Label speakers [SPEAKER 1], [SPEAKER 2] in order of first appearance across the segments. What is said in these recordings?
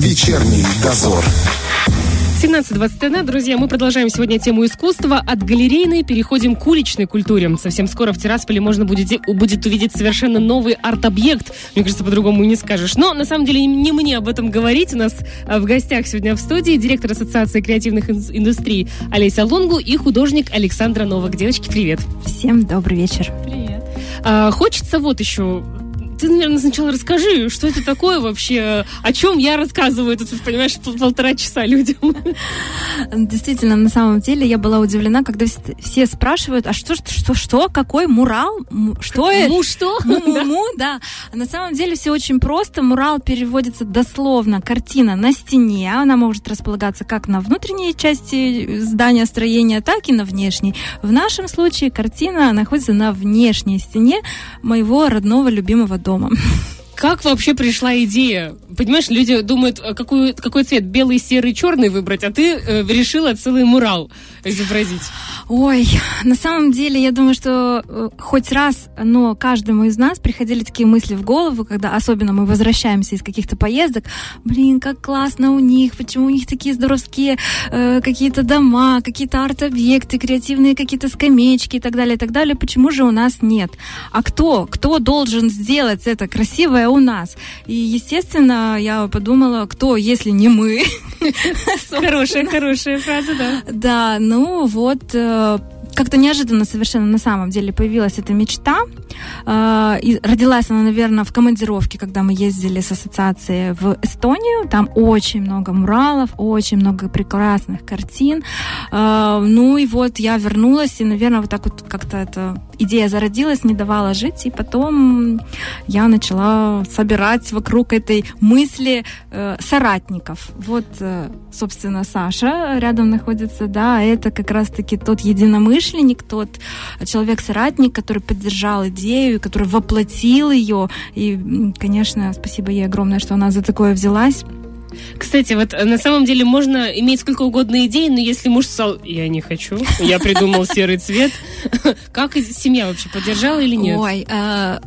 [SPEAKER 1] Вечерний дозор.
[SPEAKER 2] 17.21, друзья, мы продолжаем сегодня тему искусства. От галерейной переходим к уличной культуре. Совсем скоро в Тирасполе можно будет, будет увидеть совершенно новый арт-объект. Мне кажется, по-другому и не скажешь. Но, на самом деле, не мне об этом говорить. У нас а, в гостях сегодня в студии директор Ассоциации креативных индустрий Олеся Лонгу и художник Александра Новак. Девочки, привет.
[SPEAKER 3] Всем добрый вечер.
[SPEAKER 2] Привет. А, хочется вот еще ты, наверное, сначала расскажи, что это такое вообще, о чем я рассказываю тут, понимаешь, полтора часа людям.
[SPEAKER 3] Действительно, на самом деле я была удивлена, когда все спрашивают, а что, что, что, какой мурал? Что это?
[SPEAKER 2] Му что?
[SPEAKER 3] Му, да. На самом деле все очень просто. Мурал переводится дословно картина на стене. Она может располагаться как на внутренней части здания, строения, так и на внешней. В нашем случае картина находится на внешней стене моего родного любимого дома дома.
[SPEAKER 2] Как вообще пришла идея? Понимаешь, люди думают, а какой, какой цвет, белый, серый, черный выбрать, а ты э, решила целый мурал изобразить.
[SPEAKER 3] Ой, на самом деле, я думаю, что э, хоть раз, но каждому из нас приходили такие мысли в голову, когда особенно мы возвращаемся из каких-то поездок. Блин, как классно у них, почему у них такие здоровские э, какие-то дома, какие-то арт-объекты, креативные какие-то скамеечки и так далее, и так далее. Почему же у нас нет? А кто? Кто должен сделать это красивое у нас? И, естественно, я подумала, кто, если не мы?
[SPEAKER 2] Хорошая, хорошая фраза, да.
[SPEAKER 3] Да, ну вот э, как-то неожиданно совершенно на самом деле появилась эта мечта. А, и родилась она, наверное, в командировке, когда мы ездили с ассоциацией в Эстонию. Там очень много муралов, очень много прекрасных картин. А, ну и вот я вернулась, и, наверное, вот так вот как-то эта идея зародилась, не давала жить. И потом я начала собирать вокруг этой мысли э, соратников. Вот, э, собственно, Саша рядом находится, да, это как раз-таки тот единомышленник, тот человек-соратник, который поддержал идею идею, который воплотил ее. И, конечно, спасибо ей огромное, что она за такое взялась.
[SPEAKER 2] Кстати, вот э, на самом деле можно иметь сколько угодно идей, но если муж сказал, я не хочу, я придумал серый цвет, как семья вообще поддержала или нет?
[SPEAKER 3] Ой, э,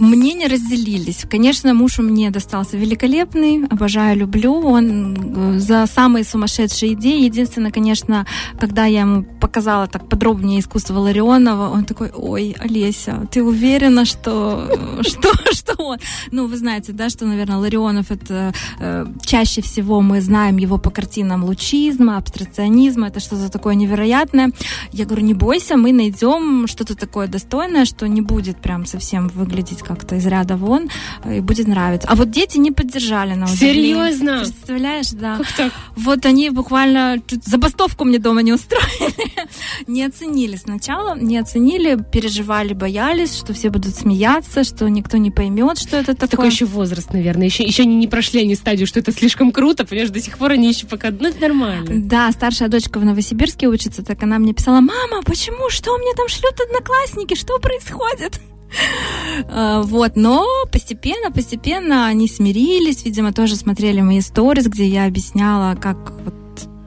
[SPEAKER 3] Мнения разделились. Конечно, муж меня достался великолепный, обожаю, люблю. Он э, за самые сумасшедшие идеи. Единственное, конечно, когда я ему показала так подробнее искусство Ларионова, он такой, ой, Олеся, ты уверена, что, что, что он? Ну, вы знаете, да, что, наверное, Ларионов это э, чаще всего мы знаем его по картинам лучизма, абстракционизма, это что-то такое невероятное. Я говорю, не бойся, мы найдем что-то такое достойное, что не будет прям совсем выглядеть как-то из ряда вон э, и будет нравиться. А вот дети не поддержали на
[SPEAKER 2] удивление. Серьезно?
[SPEAKER 3] Представляешь, да.
[SPEAKER 2] Как так?
[SPEAKER 3] Вот они буквально чуть забастовку мне дома не устроили. не оценили сначала, не оценили, переживали, боялись, что все будут смеяться, что никто не поймет, что это такое.
[SPEAKER 2] Такой еще возраст, наверное. Еще, еще не, не прошли они стадию, что это слишком круто, понимаешь, до сих пор они еще пока... Ну, это нормально.
[SPEAKER 3] Да, старшая дочка в Новосибирске учится, так она мне писала, мама, почему? Что мне там шлют одноклассники? Что происходит? А, вот, но постепенно, постепенно они смирились, видимо, тоже смотрели мои сторис, где я объясняла, как вот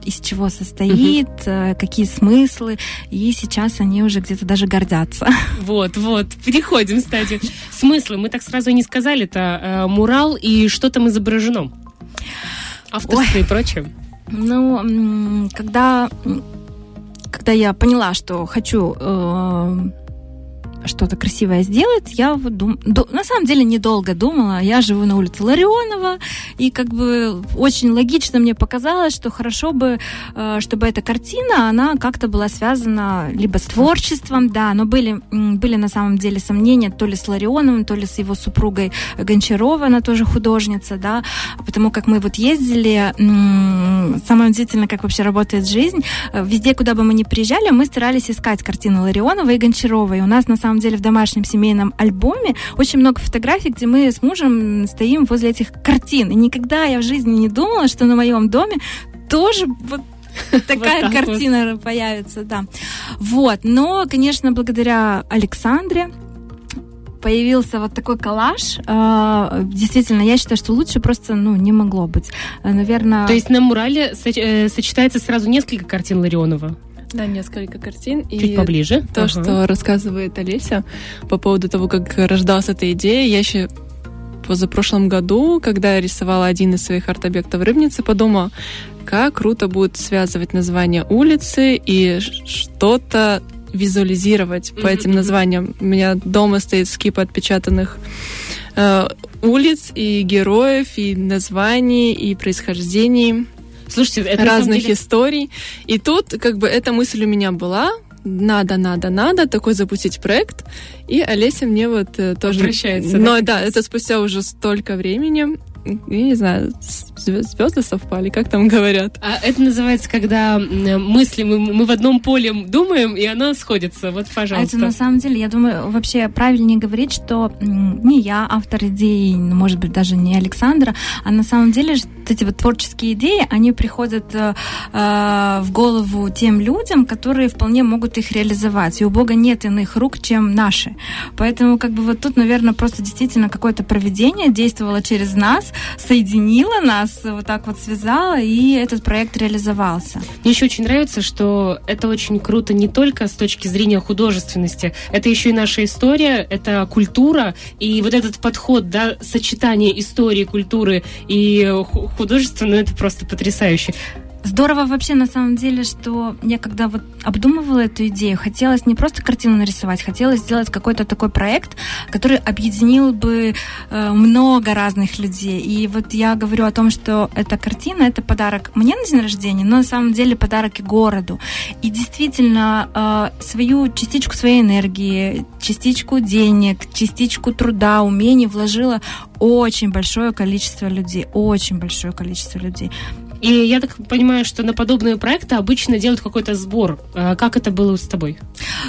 [SPEAKER 3] из чего состоит, угу. какие смыслы, и сейчас они уже где-то даже гордятся.
[SPEAKER 2] Вот, вот, переходим, кстати. Смыслы, мы так сразу и не сказали, это э, мурал и что там изображено? Авторство Ой. и прочее.
[SPEAKER 3] Ну, когда, когда я поняла, что хочу э, что-то красивое сделать, я дум... на самом деле недолго думала. Я живу на улице Ларионова, и как бы очень логично мне показалось, что хорошо бы, э, чтобы эта картина, она как-то была связана либо с творчеством, да, но были, были на самом деле сомнения то ли с Ларионовым, то ли с его супругой Гончарова, она тоже художница, да, потому как мы вот ездили, самое удивительное, как вообще работает жизнь, э, везде, куда бы мы ни приезжали, мы старались искать картины Ларионова и Гончарова, и у нас на самом самом деле в домашнем семейном альбоме очень много фотографий, где мы с мужем стоим возле этих картин. И никогда я в жизни не думала, что на моем доме тоже вот такая вот картина вот. появится, да. Вот, но, конечно, благодаря Александре, появился вот такой коллаж. А, действительно, я считаю, что лучше просто ну, не могло быть. Наверное...
[SPEAKER 2] То есть на мурале э, сочетается сразу несколько картин Ларионова?
[SPEAKER 4] Да, несколько картин.
[SPEAKER 2] Чуть и поближе.
[SPEAKER 4] То, ага. что рассказывает Олеся по поводу того, как рождалась эта идея, я еще позапрошлом году, когда я рисовала один из своих арт-объектов в Рыбнице, подумала, как круто будет связывать название улицы и что-то визуализировать по этим названиям. У меня дома стоит скип отпечатанных э, улиц и героев, и названий, и происхождений.
[SPEAKER 2] Слушайте, это
[SPEAKER 4] разных
[SPEAKER 2] деле...
[SPEAKER 4] историй. И тут как бы эта мысль у меня была, надо, надо, надо такой запустить проект. И Олеся мне вот э, тоже...
[SPEAKER 2] Обращается.
[SPEAKER 4] Но да, это спустя уже столько времени я не знаю, звезды совпали, как там говорят.
[SPEAKER 2] А это называется, когда мысли мы, мы в одном поле думаем, и оно сходится. Вот, пожалуйста.
[SPEAKER 3] А это на самом деле, я думаю, вообще правильнее говорить, что не я автор идеи, может быть, даже не Александра, а на самом деле эти вот творческие идеи, они приходят э, э, в голову тем людям, которые вполне могут их реализовать. И у Бога нет иных рук, чем наши. Поэтому как бы вот тут, наверное, просто действительно какое-то проведение действовало через нас, соединила нас, вот так вот связала, и этот проект реализовался.
[SPEAKER 2] Мне еще очень нравится, что это очень круто не только с точки зрения художественности, это еще и наша история, это культура, и вот этот подход, да, сочетание истории, культуры и художества, ну это просто потрясающе.
[SPEAKER 3] Здорово вообще на самом деле, что я когда вот обдумывала эту идею, хотелось не просто картину нарисовать, хотелось сделать какой-то такой проект, который объединил бы э, много разных людей. И вот я говорю о том, что эта картина это подарок мне на день рождения, но на самом деле подарок и городу. И действительно э, свою частичку своей энергии, частичку денег, частичку труда, умений вложила очень большое количество людей, очень большое количество людей.
[SPEAKER 2] И я так понимаю, что на подобные проекты обычно делают какой-то сбор. А как это было с тобой?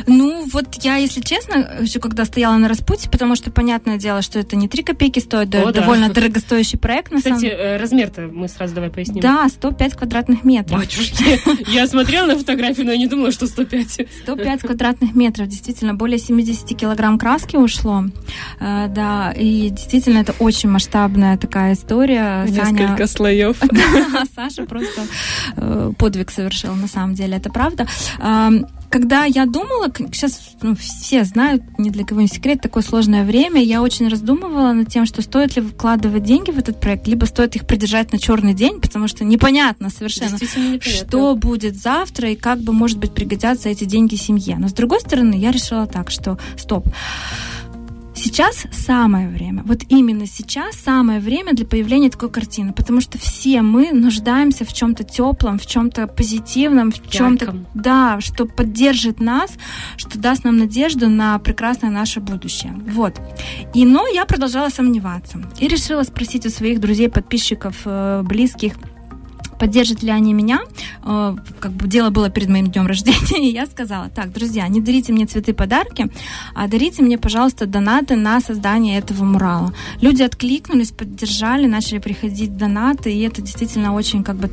[SPEAKER 3] Ну, вот я, если честно, еще когда стояла на распутье, потому что, понятное дело, что это не 3 копейки стоит, О, да, довольно дорогостоящий проект.
[SPEAKER 2] На Кстати, самом... Э, размер-то мы сразу давай поясним.
[SPEAKER 3] Да, 105 квадратных метров.
[SPEAKER 2] Батюшки, я смотрела на фотографию, но я не думала, что 105.
[SPEAKER 3] 105 квадратных метров, действительно, более 70 килограмм краски ушло. Э, да, и действительно, это очень масштабная такая история.
[SPEAKER 4] Несколько слоев.
[SPEAKER 3] Саша просто э, подвиг совершил, на самом деле, это правда. Когда я думала, сейчас ну, все знают, ни для кого не секрет, такое сложное время, я очень раздумывала над тем, что стоит ли вкладывать деньги в этот проект, либо стоит их придержать на черный день, потому что непонятно совершенно, непонятно. что будет завтра и как бы, может быть, пригодятся эти деньги семье. Но с другой стороны, я решила так, что стоп Сейчас самое время, вот именно сейчас самое время для появления такой картины, потому что все мы нуждаемся в чем-то теплом, в чем-то позитивном, в чем-то, да, что поддержит нас, что даст нам надежду на прекрасное наше будущее. Вот. И, но я продолжала сомневаться и решила спросить у своих друзей, подписчиков, э, близких, поддержат ли они меня. Э, как бы дело было перед моим днем рождения, и я сказала, так, друзья, не дарите мне цветы, подарки, а дарите мне, пожалуйста, донаты на создание этого мурала. Люди откликнулись, поддержали, начали приходить донаты, и это действительно очень как бы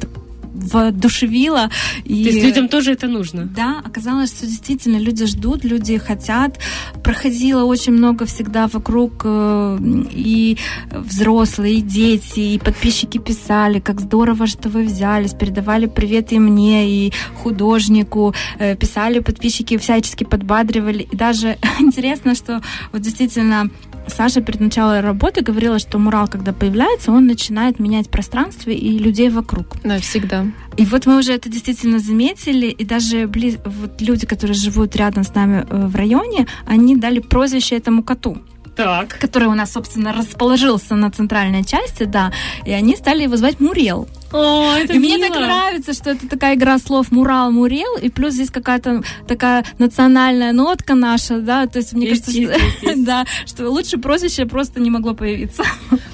[SPEAKER 3] воодушевило.
[SPEAKER 2] И, То есть людям тоже это нужно?
[SPEAKER 3] Да, оказалось, что действительно люди ждут, люди хотят. Проходило очень много всегда вокруг э, и взрослые, и дети, и подписчики писали, как здорово, что вы взялись, передавали привет и мне, и художнику, э, писали подписчики, всячески подбадривали. И даже интересно, что вот действительно Саша перед началом работы говорила, что мурал, когда появляется, он начинает менять пространство и людей вокруг.
[SPEAKER 4] Да, всегда.
[SPEAKER 3] И вот мы уже это действительно заметили, и даже близ... вот люди, которые живут рядом с нами э, в районе, они дали прозвище этому коту.
[SPEAKER 2] Так.
[SPEAKER 3] Который у нас, собственно, расположился на центральной части, да, и они стали его звать Мурел.
[SPEAKER 2] О, это
[SPEAKER 3] и мило. мне так нравится, что это такая игра слов Мурал, Мурел, и плюс здесь какая-то такая национальная нотка наша, да, то есть мне есть, кажется, есть, что, есть. да, что лучше прозвище просто не могло появиться.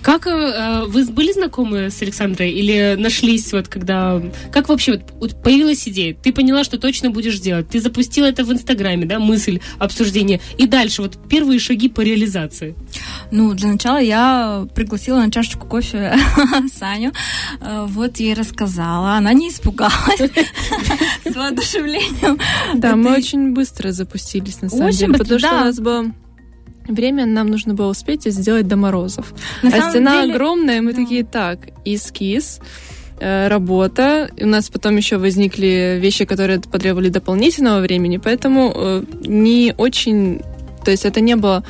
[SPEAKER 2] Как э, вы были знакомы с Александрой или нашлись вот когда... Как вообще вот появилась идея? Ты поняла, что точно будешь делать. Ты запустила это в Инстаграме, да, мысль, обсуждение. И дальше вот первые шаги по реализации.
[SPEAKER 3] Ну, для начала я пригласила на чашечку кофе Саню. Э, вот вот ей рассказала, она не испугалась с воодушевлением.
[SPEAKER 4] Да, мы очень быстро запустились, на самом деле, потому что у нас было время нам нужно было успеть и сделать до морозов. а стена огромная, мы такие, так, эскиз, э, работа. У нас потом еще возникли вещи, которые потребовали дополнительного времени, поэтому э, не очень... То есть это не было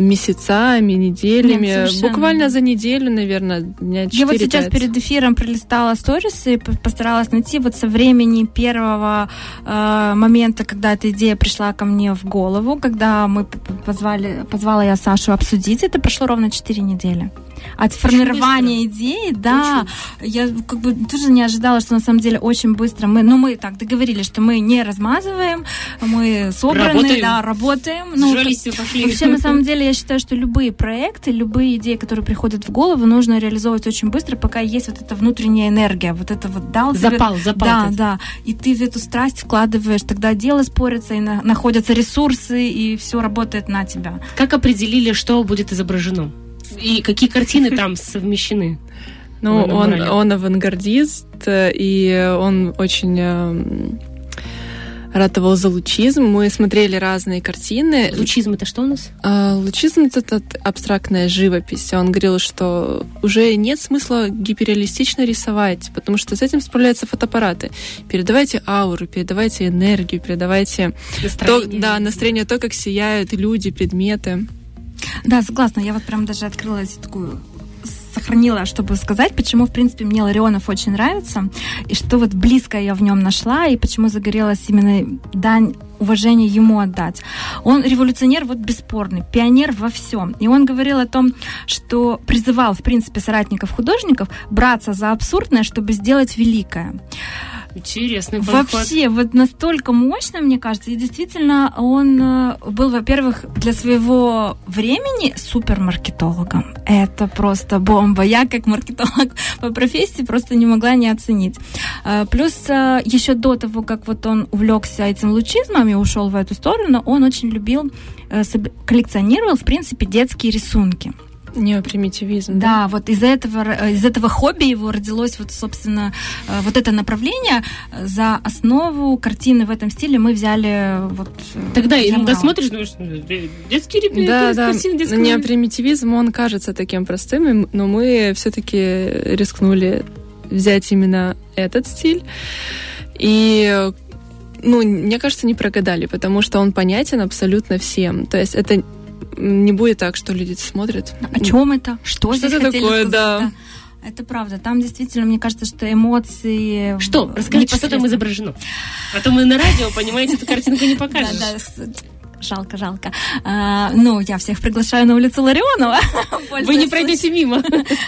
[SPEAKER 4] месяцами, неделями.
[SPEAKER 3] Нет, совершенно.
[SPEAKER 4] Буквально за неделю, наверное, дня 4
[SPEAKER 3] Я вот сейчас перед эфиром пролистала сторис и по- постаралась найти вот со времени первого э, момента, когда эта идея пришла ко мне в голову, когда мы позвали, позвала я Сашу обсудить, это прошло ровно 4 недели. От формирования идеи, да, я как бы тоже не ожидала, что на самом деле очень быстро мы, ну мы так договорились, что мы не размазываем, мы собраны,
[SPEAKER 2] Работаем.
[SPEAKER 3] да, работаем. Ну,
[SPEAKER 2] Сжались и пошли.
[SPEAKER 3] Вообще, на самом деле, я считаю, что любые проекты, любые идеи, которые приходят в голову, нужно реализовывать очень быстро, пока есть вот эта внутренняя энергия, вот это вот дал тебе-
[SPEAKER 2] Запал, запал.
[SPEAKER 3] Да,
[SPEAKER 2] этот.
[SPEAKER 3] да. И ты в эту страсть вкладываешь, тогда дело спорится, и на- находятся ресурсы, и все работает на тебя.
[SPEAKER 2] Как определили, что будет изображено? И какие картины там совмещены?
[SPEAKER 4] Ну, он, он авангардист, э, и он очень э, ратовал за лучизм. Мы смотрели разные картины.
[SPEAKER 2] Лучизм это что у нас?
[SPEAKER 4] А, Лучизм — это абстрактная живопись. Он говорил, что уже нет смысла гиперреалистично рисовать, потому что с этим справляются фотоаппараты. Передавайте ауру, передавайте энергию, передавайте то,
[SPEAKER 2] Настроение.
[SPEAKER 4] да, настроение, то, как сияют люди, предметы.
[SPEAKER 3] Да, согласна. Я вот прям даже открыла такую сохранила, чтобы сказать, почему, в принципе, мне Ларионов очень нравится, и что вот близко я в нем нашла, и почему загорелась именно дань уважения ему отдать. Он революционер вот бесспорный, пионер во всем. И он говорил о том, что призывал, в принципе, соратников художников браться за абсурдное, чтобы сделать великое.
[SPEAKER 2] Интересный подход.
[SPEAKER 3] Вообще, вот настолько мощно, мне кажется, и действительно он э, был, во-первых, для своего времени супермаркетологом. Это просто бомба. Я, как маркетолог по профессии, просто не могла не оценить. Э, Плюс э, еще до того, как вот он увлекся этим лучизмом и ушел в эту сторону, он очень любил, коллекционировал, в принципе, детские рисунки.
[SPEAKER 4] Неопримитивизм.
[SPEAKER 3] Да, вот из этого, э, из этого хобби его родилось вот, собственно, э, вот это направление. За основу картины в этом стиле мы взяли э, вот...
[SPEAKER 2] Тогда
[SPEAKER 3] Мурала.
[SPEAKER 2] смотришь, думаешь, ну, детский репер,
[SPEAKER 4] Да, да.
[SPEAKER 2] картина детского
[SPEAKER 4] Неопримитивизм, он кажется таким простым, но мы все-таки рискнули взять именно этот стиль. И ну, мне кажется, не прогадали, потому что он понятен абсолютно всем. То есть это не будет так, что люди смотрят.
[SPEAKER 3] О чем это? Что,
[SPEAKER 4] Что
[SPEAKER 3] здесь
[SPEAKER 4] это такое,
[SPEAKER 3] сказать?
[SPEAKER 4] да.
[SPEAKER 3] Это правда. Там действительно, мне кажется, что эмоции...
[SPEAKER 2] Что? Расскажите, что там изображено. А то мы на радио, понимаете, эту картинку не покажешь.
[SPEAKER 3] Да, да, Жалко, жалко. А, ну, я всех приглашаю на улицу Ларионова.
[SPEAKER 2] Вы не пройдете мимо.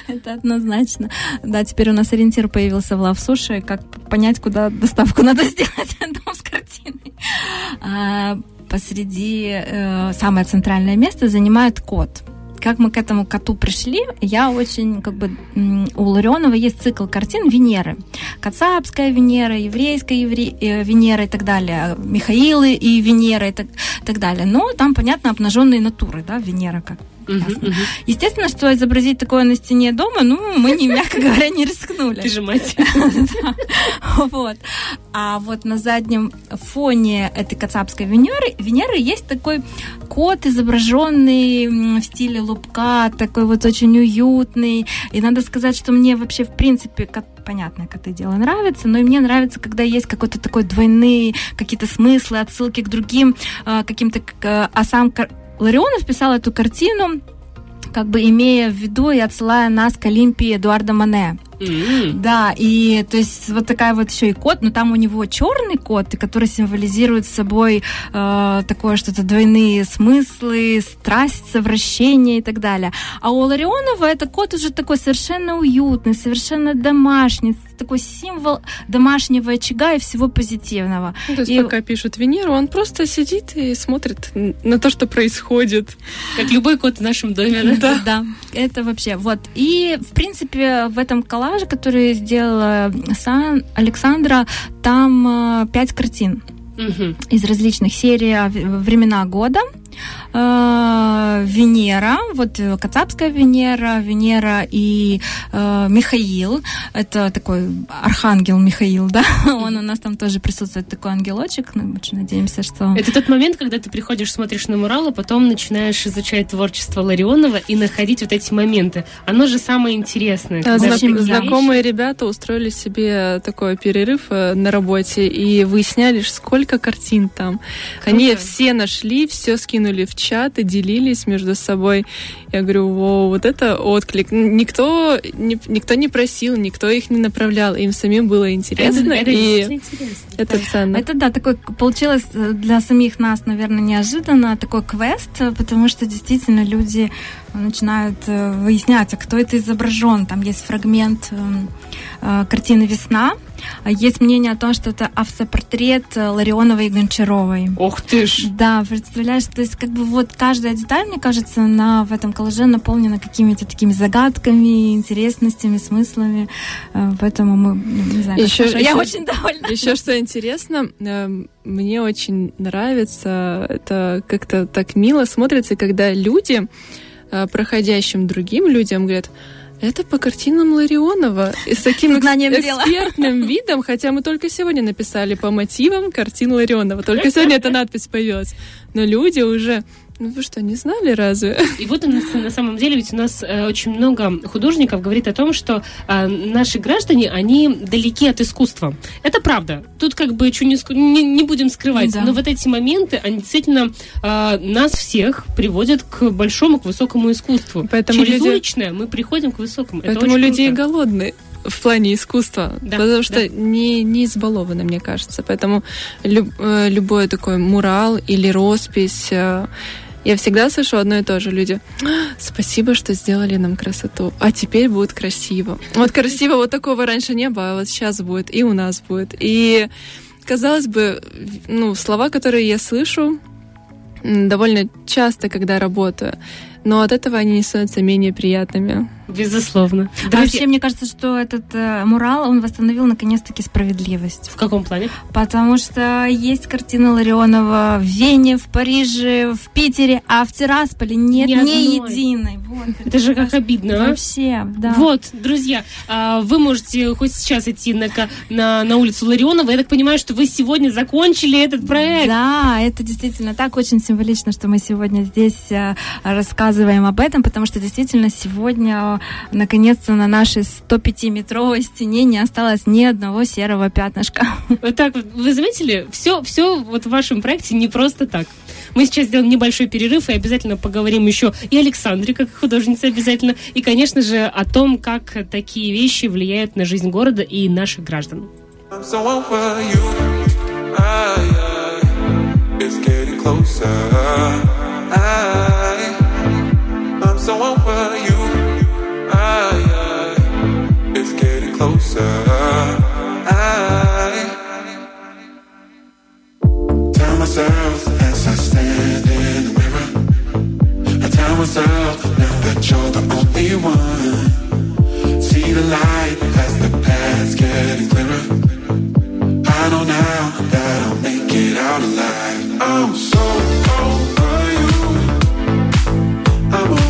[SPEAKER 3] Это однозначно. Да, теперь у нас ориентир появился в Лав Суши, как понять, куда доставку надо сделать дом с картиной. Посреди э, самое центральное место занимает кот. Как мы к этому коту пришли, я очень, как бы, у Ларионова есть цикл картин Венеры. Кацапская Венера, еврейская евре- э, Венера и так далее, Михаилы и Венера и так, так далее. Но там, понятно, обнаженные натуры, да, Венера как
[SPEAKER 2] Мгм.
[SPEAKER 3] Естественно, что изобразить такое на стене дома, ну, мы, не, мягко говоря, не рискнули.
[SPEAKER 2] Ты же мать.
[SPEAKER 3] Вот. А вот на заднем фоне этой кацапской Венеры, Венеры есть такой кот, изображенный в стиле лубка, такой вот очень уютный. И надо сказать, что мне вообще, в принципе, кот, понятно, коты дело нравится, но и мне нравится, когда есть какой-то такой двойные какие-то смыслы, отсылки к другим э, каким-то... к- э, А сам Ларионов писал эту картину как бы имея в виду и отсылая нас к Олимпии Эдуарда Мане.
[SPEAKER 2] М.
[SPEAKER 3] Да, и то есть вот такая вот еще и кот, но там у него черный кот, который символизирует собой э, такое что-то двойные смыслы, страсть, совращение и так далее. А у Ларионова это кот уже такой совершенно уютный, совершенно домашний, такой символ домашнего очага и всего позитивного.
[SPEAKER 4] Ну, то есть
[SPEAKER 3] И-
[SPEAKER 4] пока пишут Венеру, он просто сидит и смотрит на то, что происходит.
[SPEAKER 2] Как любой кот в нашем доме, да?
[SPEAKER 3] Да, это вообще вот. И в принципе в этом коллаже, который сделала Сан Александра, там э, пять картин из различных серий времена года. Э, Венера, вот э, Кацапская Венера, Венера и э, Михаил. Это такой архангел Михаил, да? Он у нас там тоже присутствует, такой ангелочек. Ну, Мы очень надеемся, что...
[SPEAKER 2] Это тот момент, когда ты приходишь, смотришь на мурал, а потом начинаешь изучать творчество Ларионова и находить вот эти моменты. Оно же самое интересное.
[SPEAKER 4] А,
[SPEAKER 2] когда
[SPEAKER 4] зна-
[SPEAKER 3] Вообще
[SPEAKER 2] ты
[SPEAKER 3] не знаю.
[SPEAKER 4] знакомые ребята устроили себе такой перерыв э, на работе и выясняли, сколько картин там. Они
[SPEAKER 2] Круто.
[SPEAKER 4] все нашли, все скинули скинули в чат и делились между собой. Я говорю, о, вот это отклик. Никто, не, никто не просил, никто их не направлял, им самим было интересно.
[SPEAKER 2] Это, это
[SPEAKER 4] и
[SPEAKER 2] интересно.
[SPEAKER 4] это
[SPEAKER 3] Да.
[SPEAKER 4] ценно.
[SPEAKER 3] Это да, такой получилось э, для самих нас, наверное, неожиданно такой квест, э, потому что действительно люди начинают э, выяснять, а кто это изображен. Там есть фрагмент эм, картины «Весна». А Есть мнение о том, что это автопортрет э, Ларионовой и Гончаровой.
[SPEAKER 2] Ох ты ж.
[SPEAKER 3] Да, представляешь, то есть как бы вот каждая деталь, мне кажется, на, в этом коллаже наполнена какими-то такими загадками, интересностями, смыслами. Э, Поэтому мы, ну, не знаю,
[SPEAKER 4] Ещё-
[SPEAKER 3] скажу, я очень довольна.
[SPEAKER 4] Еще что интересно, эм, мне очень нравится, это как-то так мило смотрится, когда люди э, проходящим другим людям говорят, это по картинам Ларионова. И с таким экс-
[SPEAKER 3] Знанием дела.
[SPEAKER 4] экспертным видом, хотя мы только сегодня написали по мотивам картин Ларионова. Только сегодня эта надпись появилась. Но люди уже... Ну вы что, не знали разве?
[SPEAKER 2] И вот на, на самом деле ведь у нас э, очень много художников говорит о том, что э, наши граждане, они далеки от искусства. Это правда. Тут как бы чё не, не, не будем скрывать.
[SPEAKER 3] Да.
[SPEAKER 2] Но вот эти моменты, они действительно э, нас всех приводят к большому, к высокому искусству.
[SPEAKER 4] Поэтому
[SPEAKER 2] Через
[SPEAKER 4] люди-
[SPEAKER 2] уличное мы приходим к высокому. Это
[SPEAKER 4] Поэтому
[SPEAKER 2] очень
[SPEAKER 4] люди
[SPEAKER 2] круто.
[SPEAKER 4] голодны в плане искусства,
[SPEAKER 2] Да,
[SPEAKER 4] потому что
[SPEAKER 2] да.
[SPEAKER 4] не, не избалованы, мне кажется. Поэтому люб- э, любой такой мурал или роспись, э, я всегда слышу одно и то же. Люди, «А, спасибо, что сделали нам красоту, а теперь будет красиво. Вот красиво, вот такого раньше не было, а вот сейчас будет, и у нас будет. И, казалось бы, ну, слова, которые я слышу, довольно часто, когда работаю, но от этого они не становятся менее приятными.
[SPEAKER 2] Безусловно.
[SPEAKER 3] А
[SPEAKER 2] Друзья,
[SPEAKER 3] Вообще, мне кажется, что этот э, мурал, он восстановил наконец-таки справедливость.
[SPEAKER 2] в каком плане?
[SPEAKER 3] Потому что есть картина Ларионова в Вене, в Париже, в Питере, а в Тирасполе нет
[SPEAKER 2] Ни
[SPEAKER 3] ни, единой. Вот,
[SPEAKER 2] Это же как обидно, а?
[SPEAKER 3] Вообще, да.
[SPEAKER 2] Вот, друзья, а, вы можете хоть сейчас идти на, на, на улицу Ларионова. Я так понимаю, что вы сегодня закончили этот проект.
[SPEAKER 3] Да, это действительно так очень символично, что мы сегодня здесь э, рассказываем об этом, потому что действительно сегодня, э, наконец-то, на нашей 105-метровой стене не осталось ни одного серого пятнышка.
[SPEAKER 2] Вот так вот. Вы заметили? Все, все вот в вашем проекте не просто так. Мы сейчас сделаем небольшой перерыв и обязательно поговорим еще и о Александре, как художнице обязательно, и, конечно же, о том, как такие вещи влияют на жизнь города и наших граждан.
[SPEAKER 1] I'm so over you. I, I, it's getting closer. I, So over you. I, I, it's getting closer. I tell myself as I stand in the mirror. I tell myself now that you're the only one. See the light as the path's getting clearer. I know now that I'll make it out alive. I'm so over you. I'm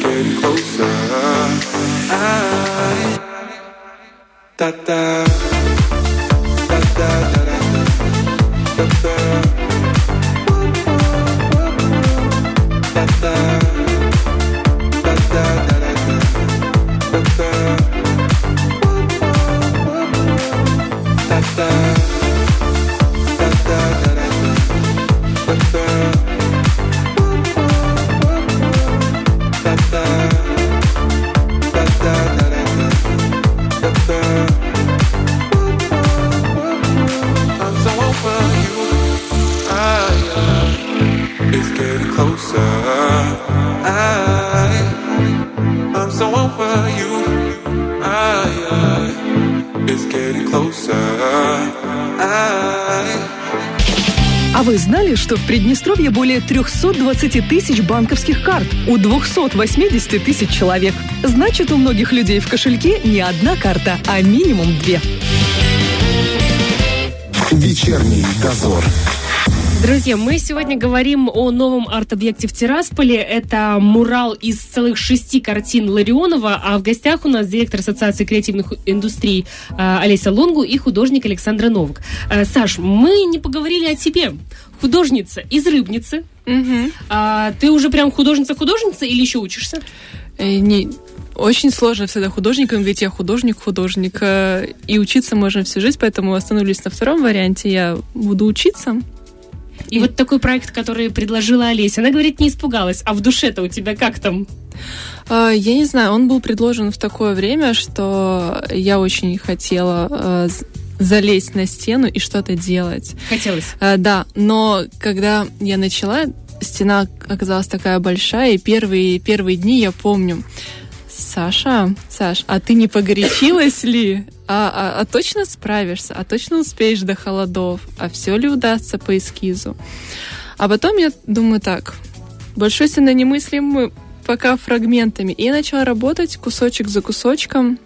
[SPEAKER 1] getting closer. I, da da da da da da da.
[SPEAKER 5] da. Вы знали, что в Приднестровье более 320 тысяч банковских карт у 280 тысяч человек? Значит, у многих людей в кошельке не одна карта, а минимум две.
[SPEAKER 6] Вечерний дозор.
[SPEAKER 2] Друзья, мы сегодня говорим о новом арт-объекте в Тирасполе. Это мурал из целых шести картин Ларионова, а в гостях у нас директор Ассоциации креативных индустрий э, Олеся Лонгу и художник Александра Новак. Э, Саш, мы не поговорили о тебе. Художница из Рыбницы.
[SPEAKER 4] Мгм.
[SPEAKER 2] А, ты уже прям художница-художница или еще учишься?
[SPEAKER 4] Э, не, очень сложно всегда художникам говорить, я художник-художник. э, И учиться можно всю жизнь, поэтому остановились на втором варианте. Я буду учиться.
[SPEAKER 2] И вот такой проект, который предложила Олеся, она говорит, не испугалась. А в душе-то у тебя как там?
[SPEAKER 4] А, Я не знаю, он был предложен в такое время, что я очень хотела э, залезть на стену и что-то делать.
[SPEAKER 2] Хотелось.
[SPEAKER 4] Да, но когда я начала, стена оказалась такая большая, и первые, первые дни я помню, Саша, Саш, а ты не погорячилась ли? А, а- а точно справишься? А точно успеешь до холодов? А все ли удастся по эскизу? А потом я думаю так, большой мыслим мы пока фрагментами. И я начала работать кусочек за кусочком,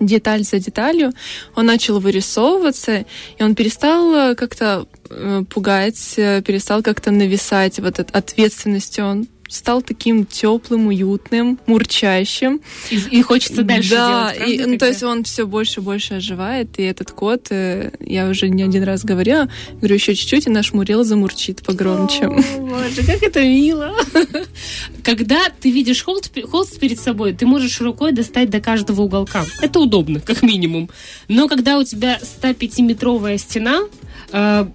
[SPEAKER 4] деталь за деталью. Он начал вырисовываться, и он перестал э, как-то э, пугать, э, перестал как-то нависать вот от ответственности. Он стал таким теплым, уютным, мурчащим.
[SPEAKER 2] И, и хочется дальше
[SPEAKER 4] да,
[SPEAKER 2] делать, правда,
[SPEAKER 4] и, ну, то есть он все больше и больше оживает, и этот кот, э, я уже не один раз говорила, говорю, еще чуть-чуть, и наш Мурел замурчит погромче.
[SPEAKER 2] О, боже, как это мило. Когда ты видишь холст, холст перед собой, ты можешь рукой достать до каждого уголка. Это удобно, как минимум. Но когда у тебя 105-метровая стена, э,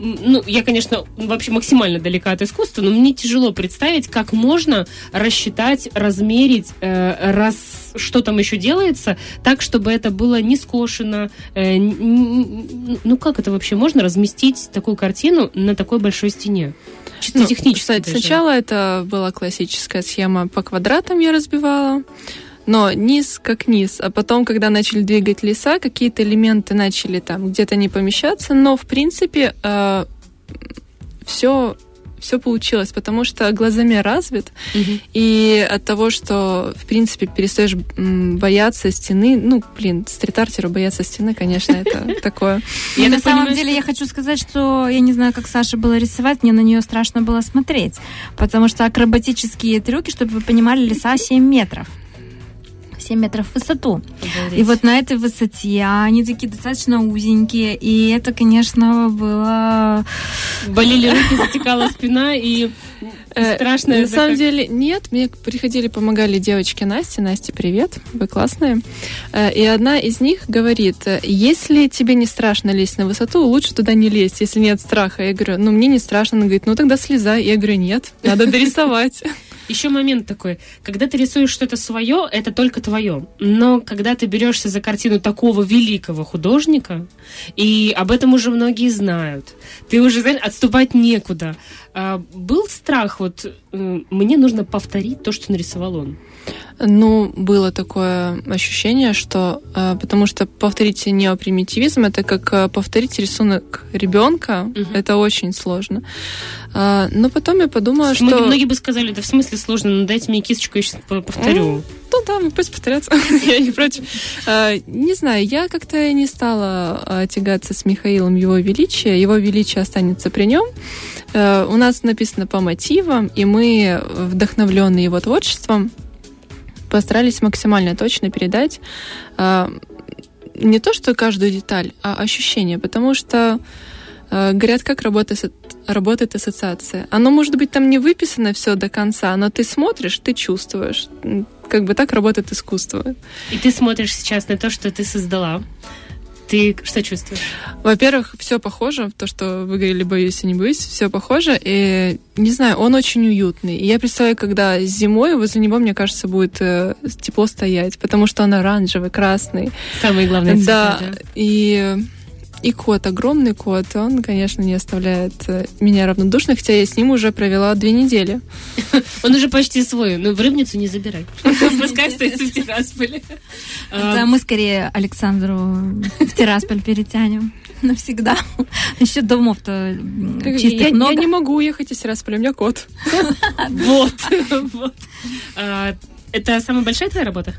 [SPEAKER 2] ну, я, конечно, вообще максимально далека от искусства, но мне тяжело представить, как можно рассчитать, размерить, э, раз что там еще делается, так, чтобы это было не скошено. э, ну, как это вообще можно разместить такую картину на такой большой стене? Чисто
[SPEAKER 4] Ну,
[SPEAKER 2] технически.
[SPEAKER 4] Кстати,
[SPEAKER 2] даже.
[SPEAKER 4] сначала это была классическая схема по квадратам я разбивала, но низ как низ. А потом, когда начали двигать леса, какие-то элементы начали там где-то не помещаться, но в принципе все все получилось, потому что глазомер развит,
[SPEAKER 2] Мгм.
[SPEAKER 4] и от того, что, в принципе, перестаешь бояться стены, ну, блин, стрит-артеру бояться стены, конечно, это такое.
[SPEAKER 2] Я
[SPEAKER 3] на самом деле я хочу сказать, что я не знаю, как Саше было рисовать, мне на нее страшно было смотреть, потому что акробатические трюки, чтобы вы понимали, леса 7 метров. 7 метров в высоту. И вот на этой высоте а они такие достаточно узенькие, и это, конечно, было...
[SPEAKER 2] болели руки, затекала спина и
[SPEAKER 4] Э,
[SPEAKER 2] страшно.
[SPEAKER 4] На самом деле нет, мне приходили, помогали девочки Насте. Настя, привет, вы классные. Э, И одна из них говорит, если тебе не страшно лезть на высоту, лучше туда не лезть, если нет страха. Я говорю, ну мне не страшно. Она говорит, ну тогда слезай. Я говорю, нет, надо дорисовать.
[SPEAKER 2] Еще момент такой, когда ты рисуешь что-то свое, это только твое. Но когда ты берешься за картину такого великого художника, и об этом уже многие знают, ты уже знаешь, отступать некуда. А, был страх, вот мне нужно повторить то, что нарисовал он.
[SPEAKER 4] Ну, было такое ощущение, что э, потому что повторить неопримитивизм это как э, повторить рисунок ребенка,
[SPEAKER 2] Мгм.
[SPEAKER 4] это очень сложно. А, Но потом я подумала,
[SPEAKER 2] Многие,
[SPEAKER 4] что
[SPEAKER 2] многие бы сказали, да в смысле сложно, ну дайте мне кисточку, я сейчас повторю.
[SPEAKER 4] Ну да, мы пусть повторяться. я не против. А, Не знаю, я как-то не стала а, тягаться с Михаилом Его Величия. Его Величие останется при нем. Э, У нас написано по мотивам, и мы, вдохновленные его творчеством, постарались максимально точно передать а, не то, что каждую деталь, а ощущение, потому что э, говорят, как работает, работает ассоциация. Оно может быть там не выписано все до конца, но ты смотришь, ты чувствуешь. Как бы так работает искусство.
[SPEAKER 2] И ты смотришь сейчас на то, что ты создала. Ты что чувствуешь?
[SPEAKER 4] Во-первых, все похоже, то, что вы говорили, боюсь и не боюсь, все похоже. И не знаю, он очень уютный. И я представляю, когда зимой возле него, мне кажется, будет э, тепло стоять, потому что он оранжевый, красный.
[SPEAKER 2] Самые главные цвета,
[SPEAKER 4] Да, и И кот, огромный кот, он, конечно, не оставляет э, меня равнодушной, хотя я с ним уже провела две недели.
[SPEAKER 2] Он уже почти свой, но в рыбницу не забирай. Пускай остается в Тирасполе.
[SPEAKER 3] Да, мы скорее Александру в Тирасполь перетянем навсегда. Еще домов-то чистых
[SPEAKER 4] я, я
[SPEAKER 3] много.
[SPEAKER 4] не могу уехать из Тирасполя, у меня кот.
[SPEAKER 2] Вот. А, Это самая большая твоя работа?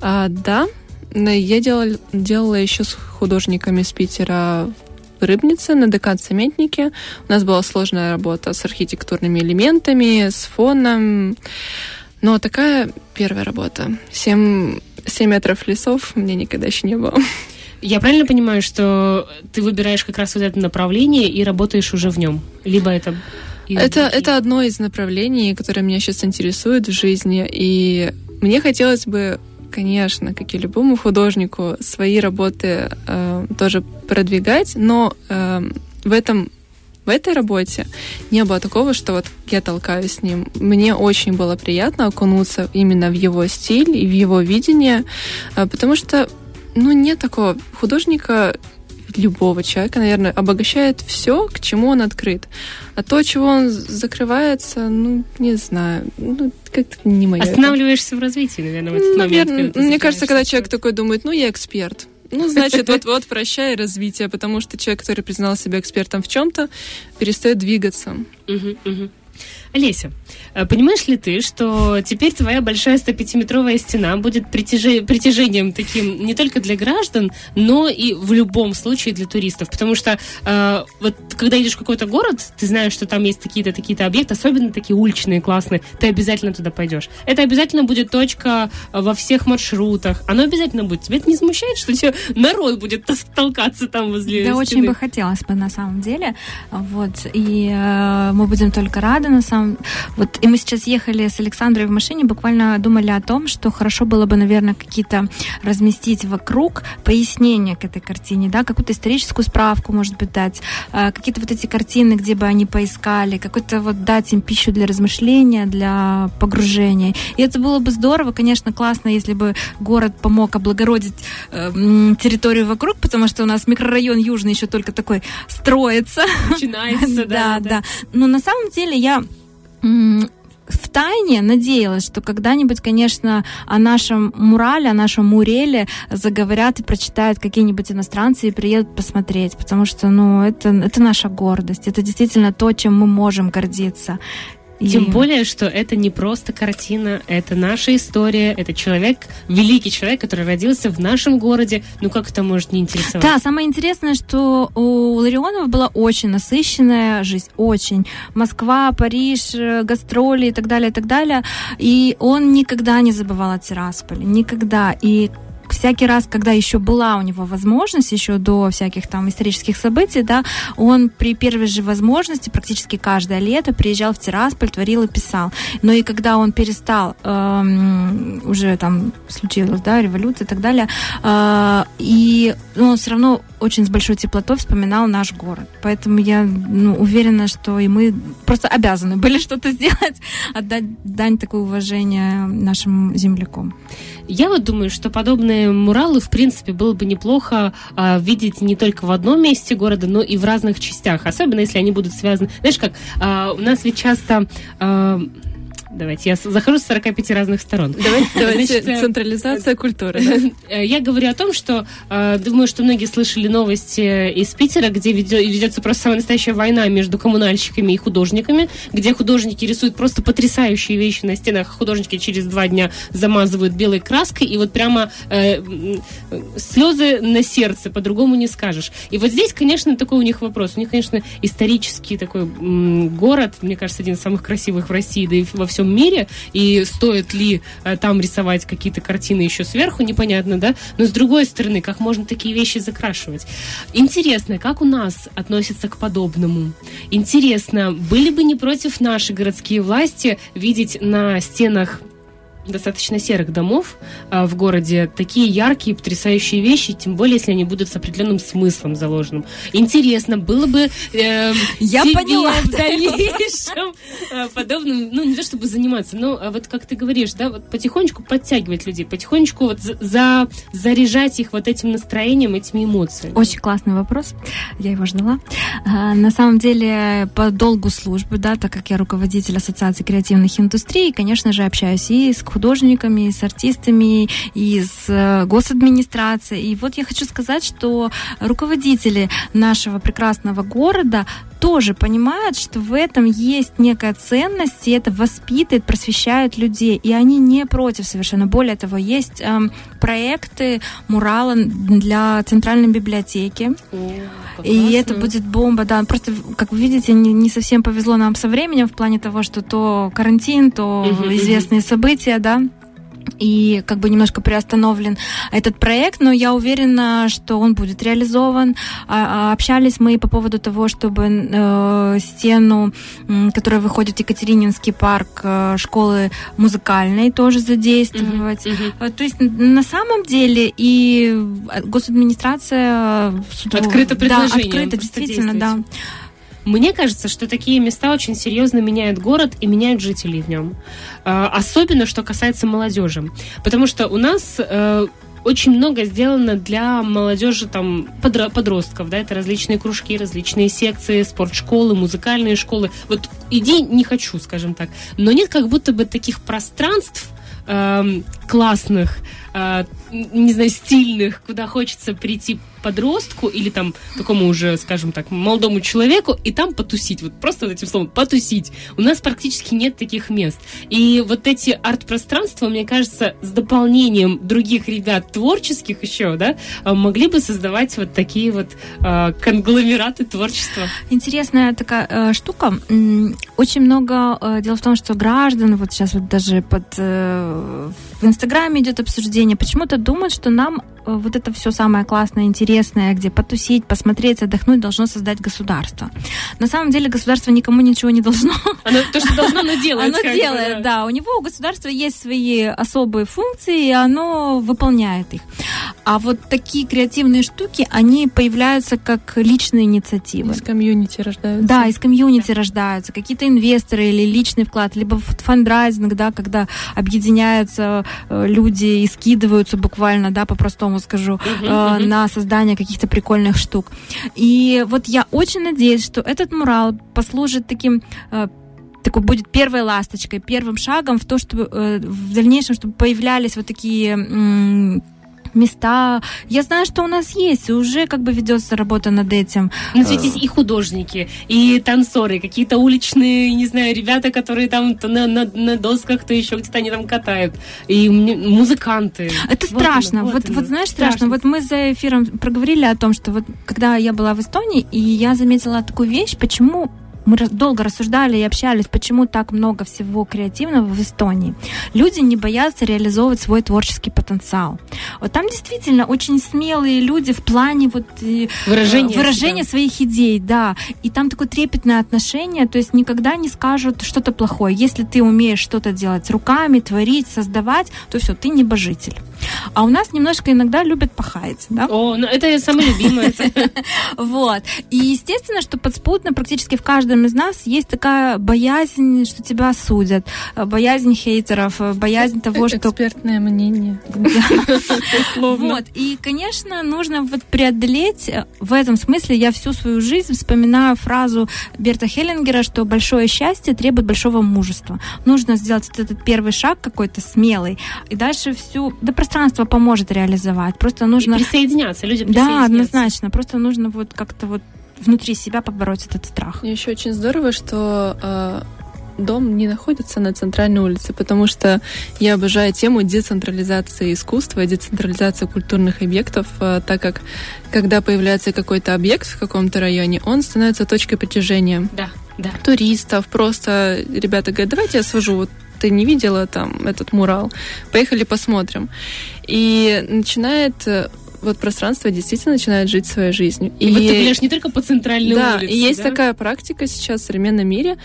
[SPEAKER 4] А, да, я делала, делала еще с художниками из Питера в Рыбнице на ДК «Цементники». У нас была сложная работа с архитектурными элементами, с фоном. Но такая первая работа. Семь, семь метров лесов меня никогда еще не было.
[SPEAKER 2] Я правильно понимаю, что ты выбираешь как раз вот это направление и работаешь уже в нем? Либо это...
[SPEAKER 4] Это, это одно из направлений, которое меня сейчас интересует в жизни. И мне хотелось бы, конечно, как и любому художнику, свои работы э, тоже продвигать, но э, в этом в этой работе не было такого, что вот я толкаюсь с ним. Мне очень было приятно окунуться именно в его стиль и в его видение, э, потому что, ну, нет такого художника любого человека, наверное, обогащает все, к чему он открыт. А то, чего он закрывается, ну, не знаю, ну, как-то не мое.
[SPEAKER 2] Останавливаешься в развитии, наверное, в этот момент.
[SPEAKER 4] Наверное,
[SPEAKER 2] когда ты
[SPEAKER 4] мне кажется, когда человек такой думает, ну, я эксперт. Ну, значит, вот-вот прощай развитие, потому что человек, который признал себя экспертом в чем-то, перестает двигаться.
[SPEAKER 2] Мгм, мгм. Олеся, э, понимаешь ли ты, что теперь твоя большая 105-метровая стена будет притяже- притяжением таким не только для граждан, но и в любом случае для туристов? Потому что э, вот когда идешь в какой-то город, ты знаешь, что там есть такие-то, такие-то объекты, особенно такие уличные, классные, ты обязательно туда пойдешь. Это обязательно будет точка э, во всех маршрутах. Оно обязательно будет. Тебя это не смущает, что тебе народ будет толкаться там возле
[SPEAKER 3] Да, очень
[SPEAKER 2] стены?
[SPEAKER 3] бы хотелось бы на самом деле. Вот. И э, мы будем только рады на самом Вот. И мы сейчас ехали с Александрой в машине, буквально думали о том, что хорошо было бы, наверное, какие-то разместить вокруг пояснения к этой картине, да, какую-то историческую справку, может быть, дать, э, какие-то вот эти картины, где бы они поискали, какой-то вот дать им пищу для размышления, для погружения. И это было бы здорово, конечно, классно, если бы город помог облагородить э, территорию вокруг, потому что у нас микрорайон Южный еще только такой строится.
[SPEAKER 2] Начинается, да,
[SPEAKER 3] да, да. Но на самом деле я в тайне надеялась, что когда-нибудь, конечно, о нашем мурале, о нашем муреле заговорят и прочитают какие-нибудь иностранцы и приедут посмотреть, потому что, ну, это, это наша гордость, это действительно то, чем мы можем гордиться. И-
[SPEAKER 2] Тем более, что это не просто картина, это наша история, это человек, великий человек, который родился в нашем городе. Ну как это может не интересовать?
[SPEAKER 3] Да, самое интересное, что у Ларионова была очень насыщенная жизнь, очень. Москва, Париж, э, гастроли и так далее, и так далее. И он никогда не забывал о Тирасполе, никогда. И всякий раз, когда еще была у него возможность, еще до всяких там исторических событий, да, он при первой же возможности практически каждое лето приезжал в Тирасполь, творил и писал. Но и когда он перестал, эм, уже там случилась, да, революция и так далее, э, и ну, он все равно очень с большой теплотой вспоминал наш город. Поэтому я ну, уверена, что и мы просто обязаны были что-то сделать, отдать дань такое уважение нашим землякам.
[SPEAKER 2] Я вот думаю, что подобные муралы, в принципе, было бы неплохо а, видеть не только в одном месте города, но и в разных частях. Особенно, если они будут связаны... Знаешь как, а, у нас ведь часто... а, Давайте, я захожу с 45 разных сторон.
[SPEAKER 4] Давайте, давайте
[SPEAKER 2] Значит, э,
[SPEAKER 4] централизация культуры. да?
[SPEAKER 2] Э, Я говорю о том, что э, думаю, что многие слышали новости из Питера, где ведется просто самая настоящая война между коммунальщиками и художниками, где художники рисуют просто потрясающие вещи на стенах, художники через два дня замазывают белой краской, и вот прямо э, слезы на сердце, по-другому не скажешь. И вот здесь, конечно, такой у них вопрос. У них, конечно, исторический такой м, город, мне кажется, один из самых красивых в России, да и во всем мире, и стоит ли э, там рисовать какие-то картины еще сверху, непонятно, да? Но с другой стороны, как можно такие вещи закрашивать? Интересно, как у нас относятся к подобному? Интересно, были бы не против наши городские власти видеть на стенах достаточно серых домов а, в городе такие яркие, потрясающие вещи, тем более, если они будут с определенным смыслом заложенным. Интересно, было бы э,
[SPEAKER 3] Я
[SPEAKER 2] тебе
[SPEAKER 3] поняла.
[SPEAKER 2] в дальнейшем э, подобным, ну, не то чтобы заниматься, но а вот как ты говоришь, да, вот потихонечку подтягивать людей, потихонечку вот за, за- заряжать их вот этим настроением, этими эмоциями.
[SPEAKER 3] Очень классный вопрос. Я его ждала. А, На самом деле, по долгу службы, да, так как я руководитель Ассоциации креативных индустрий, конечно же, общаюсь и с художниками, с артистами, и с э, госадминистрацией. И вот я хочу сказать, что руководители нашего прекрасного города тоже понимают, что в этом есть некая ценность, и это воспитывает, просвещает людей. И они не против совершенно. Более того, есть эм, проекты мурала для центральной библиотеки.
[SPEAKER 2] О,
[SPEAKER 3] И это будет бомба, да. Просто, как вы видите, не, не совсем повезло нам со временем в плане того, что то карантин, то известные события, да. И как бы немножко приостановлен этот проект, но я уверена, что он будет реализован. А- а Общались мы по поводу того, чтобы э, стену, которая выходит в Екатерининский парк э, школы музыкальной, тоже задействовать.
[SPEAKER 2] Мгм.
[SPEAKER 3] Э, То есть на самом деле и госадминистрация
[SPEAKER 2] Открыто
[SPEAKER 3] да,
[SPEAKER 2] предложением
[SPEAKER 3] открыто, действительно, да.
[SPEAKER 2] Мне кажется, что такие места очень серьезно меняют город и меняют жителей в нем. А, Особенно, что касается молодежи. Потому что у нас э, очень много сделано для молодежи, там, подро- подростков, да, это различные кружки, различные секции, спортшколы, музыкальные школы. Вот иди не хочу, скажем так. Но нет как будто бы таких пространств, эм, классных, э, не знаю, стильных, куда хочется прийти подростку или там такому уже, скажем так, молодому человеку и там потусить. Вот просто этим словом потусить. У нас практически нет таких мест. И вот эти арт-пространства, мне кажется, с дополнением других ребят творческих еще, да, э, могли бы создавать вот такие вот э, конгломераты творчества.
[SPEAKER 3] Интересная такая э, штука. Очень много э, дело в том, что граждан, вот сейчас вот даже под э, в Инстаграме идет обсуждение, почему-то думают, что нам вот это все самое классное, интересное, где потусить, посмотреть, отдохнуть, должно создать государство. На самом деле государство никому ничего не должно.
[SPEAKER 2] Оно то, что должно, оно делает.
[SPEAKER 3] Оно делает, да. У него, у государства есть свои особые функции, и оно выполняет их. А вот такие креативные штуки, они появляются как личные инициативы.
[SPEAKER 4] Из community рождаются.
[SPEAKER 3] Да, из community рождаются какие-то инвесторы или личный вклад, либо фандрайзинг, да, когда объединяются э, люди и скидываются буквально, да, по-простому скажу,
[SPEAKER 2] Мгм,
[SPEAKER 3] э,
[SPEAKER 2] мгм.
[SPEAKER 3] на создание каких-то прикольных штук. И вот я очень надеюсь, что этот мурал послужит таким э, такой будет первой ласточкой, первым шагом в то, чтобы э, в дальнейшем, чтобы появлялись вот такие места. Я знаю, что у нас есть, уже как бы ведется работа над этим.
[SPEAKER 2] У нас ведь есть и художники, и танцоры, какие-то уличные, не знаю, ребята, которые там на, на, на досках, то еще где-то они там катают. И музыканты.
[SPEAKER 3] Это
[SPEAKER 2] Вот
[SPEAKER 3] страшно.
[SPEAKER 2] оно,
[SPEAKER 3] вот,
[SPEAKER 2] оно.
[SPEAKER 3] вот знаешь, страшно. Вот мы за эфиром проговорили о том, что вот когда я была в Эстонии, и я заметила такую вещь, почему мы долго рассуждали и общались, почему так много всего креативного в Эстонии. Люди не боятся реализовывать свой творческий потенциал. Вот там действительно очень смелые люди в плане вот э,
[SPEAKER 2] Выражение
[SPEAKER 3] э, выражения своих идей, да. И там такое трепетное отношение, то есть никогда не скажут что-то плохое. Если ты умеешь что-то делать руками, творить, создавать, то все, ты небожитель. А у нас немножко иногда любят пахать, да?
[SPEAKER 2] О, ну это самое любимое.
[SPEAKER 3] Вот. И естественно, что подспутно практически в каждом из нас есть такая боязнь, что тебя осудят, э, боязнь хейтеров, э, боязнь того, что
[SPEAKER 4] Экспертное мнение.
[SPEAKER 3] Вот. И, конечно, нужно вот преодолеть э, в этом смысле. Я всю свою жизнь вспоминаю фразу Берта Хеллингера, что большое счастье требует большого мужества. Нужно сделать вот этот первый шаг какой-то смелый, и дальше всю... Да пространство поможет реализовать. Просто нужно...
[SPEAKER 2] Присоединяться, людям
[SPEAKER 3] Да,
[SPEAKER 2] присоединяться.
[SPEAKER 3] однозначно. Просто нужно вот как-то вот внутри себя побороть этот страх.
[SPEAKER 4] И еще очень здорово, что э, дом не находится на центральной улице, потому что я обожаю тему децентрализации искусства, децентрализации культурных объектов, э, так как когда появляется какой-то объект в каком-то районе, он становится точкой притяжения
[SPEAKER 2] Да, да.
[SPEAKER 4] туристов. Просто ребята говорят, давайте я свожу, вот ты не видела там этот мурал, поехали посмотрим. И начинает э, вот пространство действительно начинает жить своей жизнью.
[SPEAKER 2] И, и вот ты гуляешь не только по центральной
[SPEAKER 4] да,
[SPEAKER 2] улице.
[SPEAKER 4] И есть
[SPEAKER 2] да?
[SPEAKER 4] такая практика сейчас в современном мире.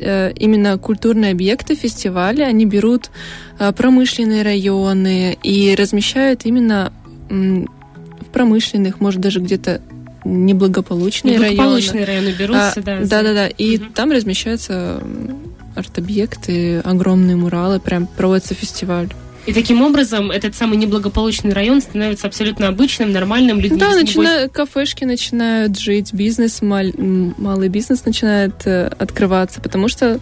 [SPEAKER 4] Э, именно культурные объекты, фестивали, они берут э, промышленные районы и размещают именно в промышленных, может даже где-то неблагополучные,
[SPEAKER 2] неблагополучные
[SPEAKER 4] районы.
[SPEAKER 2] районы берутся, а, да.
[SPEAKER 4] Да, да, да. И угу. там размещаются арт-объекты, огромные муралы, прям проводится фестиваль.
[SPEAKER 2] И таким образом этот самый неблагополучный район становится абсолютно обычным, нормальным людьми.
[SPEAKER 4] Да, начинают, кафешки начинают жить, бизнес, мал, малый бизнес начинает э, открываться, потому что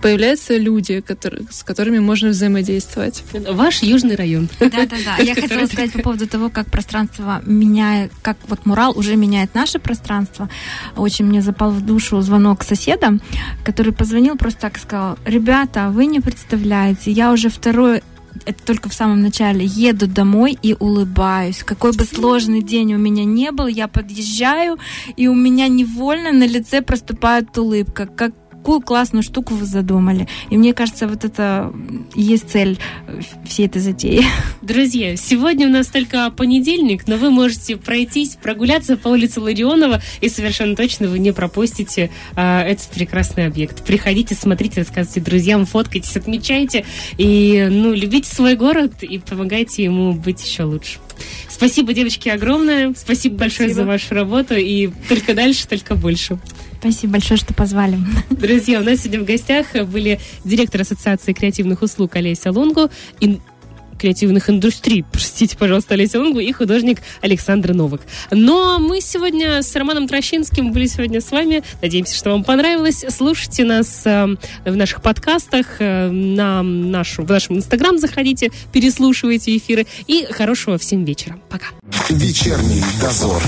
[SPEAKER 4] появляются люди, которые, с которыми можно взаимодействовать.
[SPEAKER 2] Ваш южный район.
[SPEAKER 3] Да-да-да. Я хотела сказать по поводу того, как пространство меняет, как вот мурал уже меняет наше пространство. Очень мне запал в душу звонок соседа, который позвонил просто так и сказал, ребята, вы не представляете, я уже второй это только в самом начале, еду домой и улыбаюсь. Какой бы сложный день у меня не был, я подъезжаю, и у меня невольно на лице проступает улыбка. Как какую классную штуку вы задумали. И мне кажется, вот это и есть цель всей этой затеи.
[SPEAKER 2] Друзья, сегодня у нас только понедельник, но вы можете пройтись, прогуляться по улице Ларионова, и совершенно точно вы не пропустите а, этот прекрасный объект. Приходите, смотрите, рассказывайте друзьям, фоткайтесь, отмечайте, и ну, любите свой город и помогайте ему быть еще лучше. Спасибо, девочки, огромное. Спасибо, Спасибо. большое за вашу работу. И только дальше, только больше.
[SPEAKER 3] Спасибо большое, что позвали.
[SPEAKER 2] Друзья, у нас сегодня в гостях были директор Ассоциации креативных услуг Олеся Лунгу и креативных индустрий, простите, пожалуйста, Олеся Лунгу и художник Александр Новак. Но мы сегодня с Романом Трощинским были сегодня с вами. Надеемся, что вам понравилось. Слушайте нас э, в наших подкастах, э, на нашу, в нашем инстаграм заходите, переслушивайте эфиры. И хорошего всем вечера. Пока.
[SPEAKER 6] Вечерний дозор.